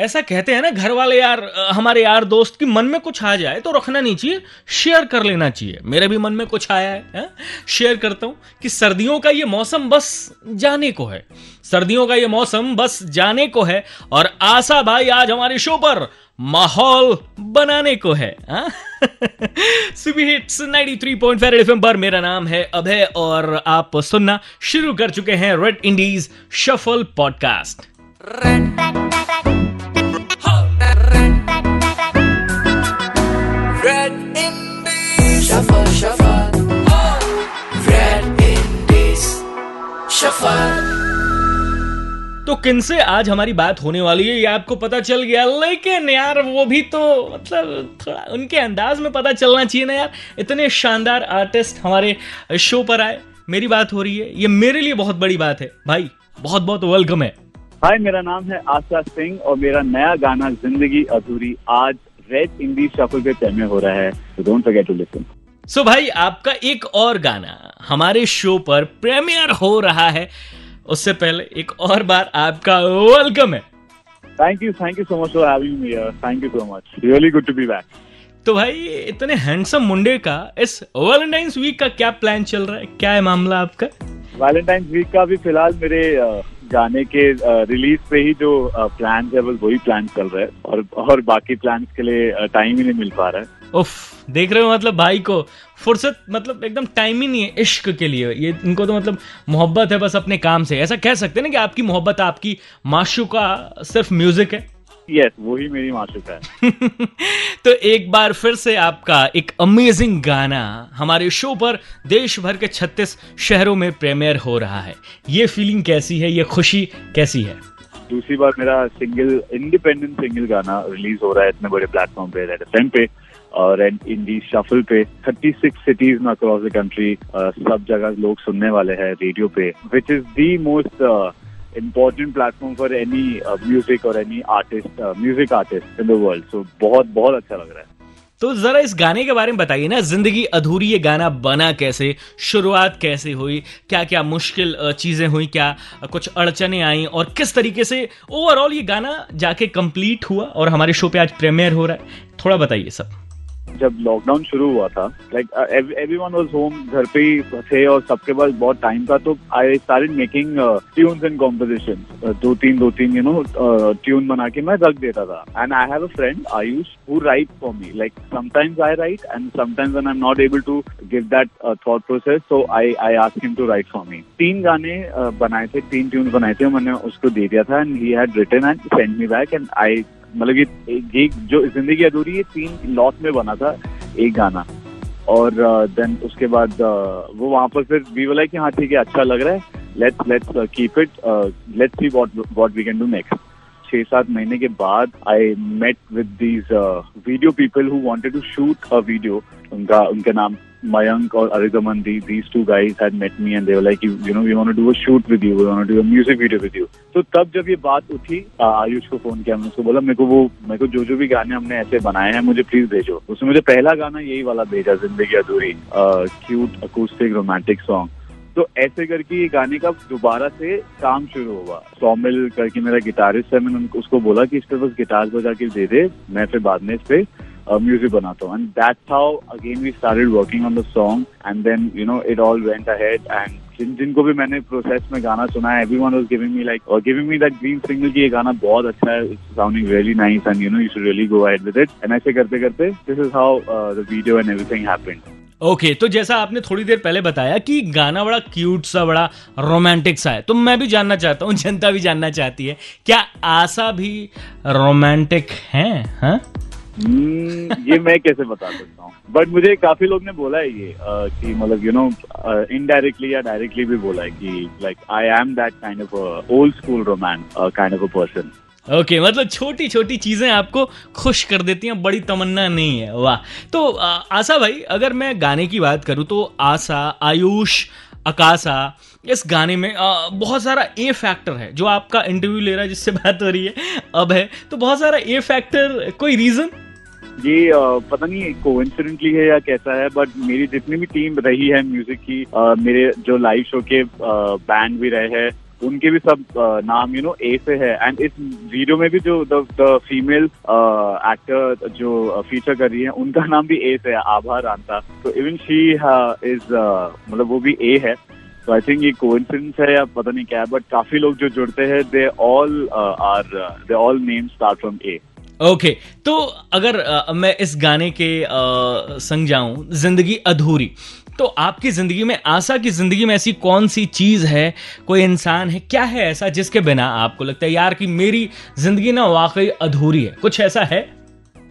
ऐसा कहते हैं ना घर वाले यार हमारे यार दोस्त की मन में कुछ आ जाए तो रखना नहीं चाहिए शेयर कर लेना चाहिए। मेरे भी मन में कुछ आया है, है? शेयर करता हूँ कि सर्दियों का ये मौसम बस जाने को है। सर्दियों का ये मौसम बस जाने को है और आशा भाई आज हमारे शो पर माहौल बनाने को है हिट्स 93.5 एफएम पर मेरा नाम है अभय और आप सुनना शुरू कर चुके हैं Red Indies Shuffle podcast Red Indies. Shuffle, shuffle. Red Indies. Shuffle. तो किनसे आज हमारी बात होने वाली है ये आपको पता चल गया लेकिन यार वो भी तो मतलब थोड़ा उनके अंदाज में पता चलना चाहिए ना यार। इतने शानदार आर्टिस्ट हमारे शो पर आए मेरी बात हो रही है ये मेरे लिए बहुत बड़ी बात है। भाई बहुत बहुत वेलकम है। हाय मेरा नाम है आशा सिंह और मेरा नया गाना ज़िंदगी अधूरी आज रेड इंडी शफल पे प्रीमियर हो रहा है तो don't forget to listen so भाई आपका एक और गाना हमारे शो पर प्रीमियर हो रहा है। उससे पहले एक और बार आपका वेलकम है। Thank you thank you so much for having me thank you so much really good to be back तो भाई इतने हैंडसम मुंडे का इस वैलेंटाइंस वीक का क्या प्लान चल रहा है? क्या है मामला आपका? वैलेंटाइन वीक का भी फ़िलहाल मेरे गाने के रिलीज़ पे ही जो प्लान है बस वही प्लान चल रहा है और और बाकी प्लान के लिए टाइम ही नहीं मिल पा रहा है। उफ, देख रहे हो मतलब भाई को फुर्सत मतलब एकदम टाइम ही नहीं है इश्क के लिए। ये इनको तो मतलब मोहब्बत है बस अपने काम से। ऐसा कह सकते हैं ना कि आपकी मोहब्बत आपकी माशू का सिर्फ़ म्यूज़िक है। यस वही मेरी माशुका है। तो एक बार फिर से आपका एक अमेजिंग गाना हमारे शो पर देश भर के 36 शहरों में प्रीमियर हो रहा है। ये फीलिंग कैसी है? ये खुशी कैसी है? दूसरी बार मेरा सिंगल इंडिपेंडेंट सिंगल गाना रिलीज़ हो रहा है इतने बड़े प्लेटफॉर्म पे रेड एफएम पे और इंडी शफल पे। 36 सिटीज़ में अक्रॉस द कंट्री सब जगह लोग सुनने वाले हैं रेडियो पे which is the most important platform for any music और any artist music artist in the world so बहुत बहुत अच्छा लग रहा है। तो जरा इस गाने के बारे में बताइए ना, ज़िंदगी अधूरी ये गाना बना कैसे, शुरुआत कैसे हुई क्या क्या मुश्किल चीज़ें हुई, क्या कुछ अड़चने आई, और किस तरीके से ओवरऑल ये गाना जाके कंप्लीट हुआ और हमारे शो पे आज प्रीमियर हो रहा है, थोड़ा बताइए सब। जब लॉकडाउन शुरू हुआ था like every one was home घर पे ही थे और सबके पास बहुत टाइम था तो I started making tunes and composition दो तीन दो तीन यू नो ट्यून बना के मैं रख देता था. And I have a friend Ayush who write for me like sometimes I write and sometimes when I am not able to give that thought process so I I ask him to write for me तीन गाने uh, बनाए थे तीन tune बनाए थे मैंने उसको दे दिया था and he had written and send me back and I मतलब ये ये जो ज़िंदगी अधूरी है तीन लॉट में बना था एक गाना। और देन उसके बाद uh, वो वहाँ पर फिर वी वाला कि हाँ ठीक है अच्छा लग रहा है। Let's let's keep it let's see what what we can do next छह सात महीने के बाद I met with these video people who wanted to shoot a video उनका उनका नाम Mayank or Arizaman, these, two guys had met me and they were like, you, you know, we want to do a shoot with you, we want to do a music video with you. तो तब जब ये बात उठी आयुष को phone किया मैंने उसको बोला मेरे को वो मेरे को जो जो भी गाने हमने ऐसे बनाए हैं मुझे प्लीज़ भेजो. उसने मुझे पहला गाना यही वाला भेजा ज़िंदगी अधूरी क्यूट अकूस्टिक रोमांटिक सॉन्ग तो ऐसे करके ये गाने का दोबारा से काम शुरू हुआ। सौमिल करके मेरा गिटारिस्ट है मैंने उसको बोला कि इस पर बस गिटार बजा के दे दे मैं फिर बाद में इस पे म्यूज़िक बनाता हूँ and that's how again we started working on the song and then you know it all went ahead and जिन जिनको भी मैंने प्रोसेस में गाना सुना है everyone was giving me like और giving me that green signal कि ये गाना बहुत अच्छा है it's sounding really nice and you know you should really go ahead with it and ऐसे करते करते this is how the video and everything happened okay okay, तो जैसा आपने थोड़ी देर पहले बताया कि गाना बड़ा क्यूट सा बड़ा रोमांटिक सा है तो मैं भी जानना चाहता हूँ जनता भी जानना चाहती है क्या आशा भी रोमांटिक है हाँ? हम्म, ये मैं कैसे बता सकता हूँ? बट मुझे काफ़ी लोग ने बोला है ये कि मतलब यू नो इनडायरेक्टली या डायरेक्टली भी बोला है कि like I am that kind of old school romance kind of a person okay okay, मतलब छोटी छोटी चीज़ें आपको खुश कर देती हैं बड़ी तमन्ना नहीं है। वाह। तो आ, आशा भाई अगर मैं गाने की बात करूँ तो आशा आयुष अकाशा इस गाने में आ, बहुत सारा ए फैक्टर है जो आपका इंटरव्यू ले रहा है जिससे बात हो रही है अब है। तो बहुत सारा ए फैक्टर कोई रीजन ये पता नहीं कोइंसिडेंटली है या कैसा है बट मेरी जितनी भी टीम रही है म्यूज़िक की मेरे जो लाइव शो के बैंड भी रहे हैं, उनके भी सब नाम यू नो ए से है. एंड इस वीडियो में भी जो द फीमेल एक्टर जो फीचर कर रही है, उनका नाम भी ए से है, आभा रांता. तो इवन शी इज़ मतलब वो भी ए है. तो आई थिंक ये कोइंसिडेंस है या पता नहीं क्या है बट काफ़ी लोग जो जुड़ते हैं they all are they all name start from A okay okay, तो अगर आ, मैं इस गाने के आ, संग जाऊँ ज़िंदगी अधूरी तो आपकी ज़िंदगी में आशा की ज़िंदगी में ऐसी कौन सी चीज़ है कोई इंसान है क्या है ऐसा जिसके बिना आपको लगता है यार कि मेरी ज़िंदगी ना वाकई अधूरी है कुछ ऐसा है?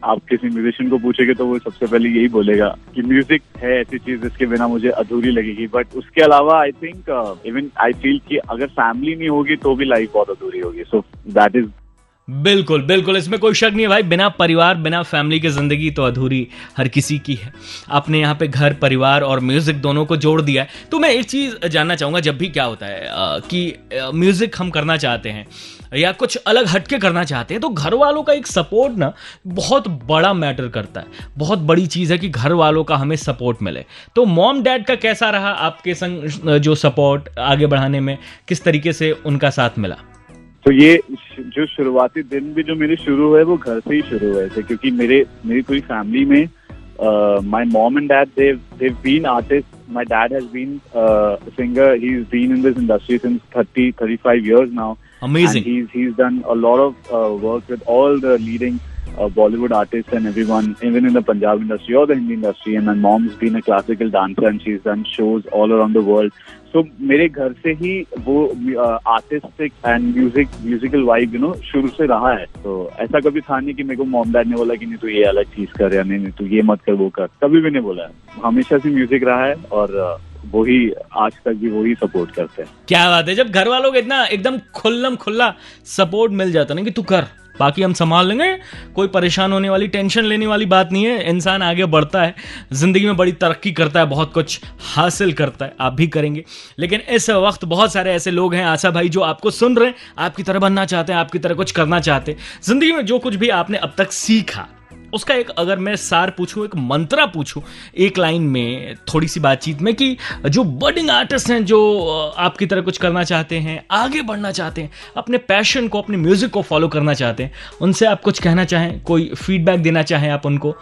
आप किसी म्यूजिशियन को पूछेंगे तो वो सबसे पहले यही बोलेगा कि म्यूज़िक है ऐसी चीज़ जिसके बिना मुझे अधूरी लगेगी बट उसके अलावा I think even I feel कि अगर फैमिली नहीं होगी तो भी लाइफ बहुत अधूरी होगी सो दैट इज़ बिल्कुल बिल्कुल। इसमें कोई शक नहीं है भाई। बिना परिवार, बिना फैमिली की ज़िंदगी तो अधूरी हर किसी की है। आपने यहाँ पे घर, परिवार और म्यूज़िक दोनों को जोड़ दिया है। तो मैं एक चीज़ जानना चाहूँगा, जब भी क्या होता है कि म्यूज़िक हम करना चाहते हैं या कुछ अलग हटके करना चाहते हैं तो घर वालों का एक सपोर्ट ना बहुत बड़ा मैटर करता है। बहुत बड़ी चीज़ है कि घर वालों का हमें सपोर्ट मिले। तो मॉम डैड का कैसा रहा आपके संग जो सपोर्ट आगे बढ़ाने में? किस तरीके से उनका साथ मिला? तो ये जो शुरुआती दिन भी जो मेरे शुरू हुए वो घर से ही शुरू हुए थे क्योंकि मेरे मेरी पूरी फैमिली में my mom and dad they've they've been artist my dad has been singer he is been in this industry since 30 35 years now he is done a lot of work with all the leading uh, Bollywood artists and everyone, even in the Punjab industry or the Hindi industry. And my mom's been a classical dancer and she's done shows all around the world. So मेरे घर से ही वो artistic and music musical vibe you know शुरू से रहा है। तो ऐसा कभी था नहीं कि मेरे को मॉम डैड ने बोला कि नहीं तू ये अलग चीज़ कर या नहीं नहीं तू ये मत कर वो कर। कभी भी नहीं बोला। है हमेशा से म्यूज़िक रहा है और वही आज तक भी वही सपोर्ट करते हैं। क्या बात है? जब घर वालों को इतना एकदम खुल्लम खुल्ला सपोर्ट मिल जाता ना कि तू कर। बाकी हम संभाल लेंगे। कोई परेशान होने वाली, टेंशन लेने वाली बात नहीं है। इंसान आगे बढ़ता है, ज़िंदगी में बड़ी तरक्की करता है, बहुत कुछ हासिल करता है, आप भी करेंगे। लेकिन इस वक्त बहुत सारे ऐसे लोग हैं, आशा भाई, जो आपको सुन रहे हैं, आपकी तरह बनना चाहते हैं, आपकी तरह कुछ करना चाहते हैं। ज़िंदगी में जो कुछ भी आपने अब तक सीखा उसका एक, अगर मैं सार पूछूँ, एक मंत्रा पूछूँ, एक लाइन में थोड़ी सी बातचीत में कि जो बर्डिंग आर्टिस्ट हैं, जो आपकी तरह कुछ करना चाहते हैं, आगे बढ़ना चाहते हैं, अपने पैशन को, अपने म्यूज़िक को फॉलो करना चाहते हैं, उनसे आप कुछ कहना चाहें? कोई फीडबैक देना चाहें आप उनको?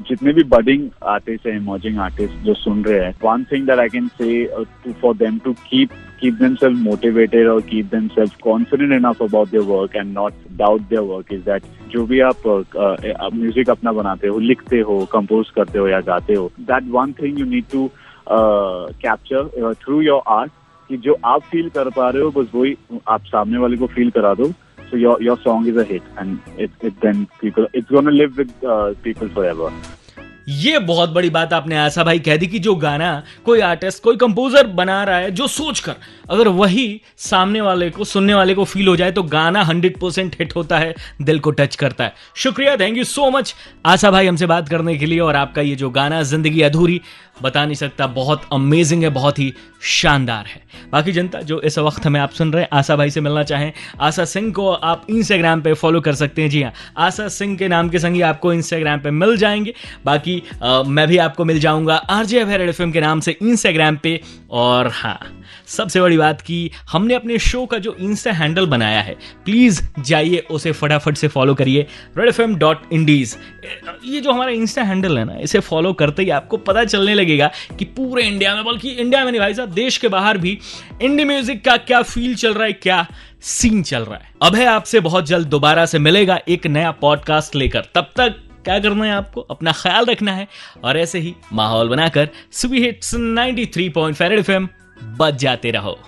जितने भी बडिंग आर्टिस्ट हैं इमर्जिंग आर्टिस्ट जो सुन रहे हैं one thing that I can say for them to keep keep themselves motivated or keep themselves confident enough about their work and not doubt their work is that जो भी आप music uh, अपना बनाते हो लिखते हो कंपोज करते हो या गाते हो that one thing you need to capture through your art कि जो आप फील कर पा रहे हो बस वही आप सामने वाले को फील करा दो so your your song is a hit and it it then people it's going to uh, ये बहुत बड़ी बात आपने आशा भाई कह दी कि जो गाना कोई आर्टिस्ट कोई कंपोजर बना रहा है, जो सोचकर अगर वही सामने वाले को, सुनने वाले को फील हो जाए तो गाना हंड्रेड परसेंट हिट होता है, दिल को टच करता है। शुक्रिया thank you so much Asha भाई हमसे बात करने के लिए और आपका ये जो गाना ज़िंदगी अधूरी बता नहीं सकता, बहुत अमेजिंग है, बहुत ही शानदार है। बाकी जनता, जो इस वक्त हमें आप सुन रहे हैं आशा भाई से मिलना चाहें आशा सिंह को आप इंस्टाग्राम पे फॉलो कर सकते हैं। जी हाँ आशा सिंह के नाम के संगी आपको इंस्टाग्राम पे मिल जाएँगे। बाकी आ, मैं भी आपको मिल जाऊँगा आरजे एफ़ के नाम से इंस्टाग्राम पे। और हाँ सबसे बड़ी बात की हमने अपने शो का जो इंस्टा हैंडल बनाया है प्लीज़ जाइए उसे फटाफट से फॉलो करिए। रेड एफ़ डॉट इंडीज ये जो हमारा इंस्टा हैंडल है ना इसे फॉलो करते ही आपको पता चलने लगेगा कि पूरे इंडिया में बल्कि इंडिया में नहीं भाई साहब देश के बाहर भी इंडी म्यूज़िक का क्या फील चल रहा है क्या सीन चल रहा है। अब है आपसे बहुत जल्द दोबारा से मिलेगा एक नया पॉडकास्ट लेकर। तब तक क्या करना है आपको? अपना ख्याल रखना है और ऐसे ही माहौल बनाकर सुबह हिट्स 93.5 एफएम बच जाते रहो।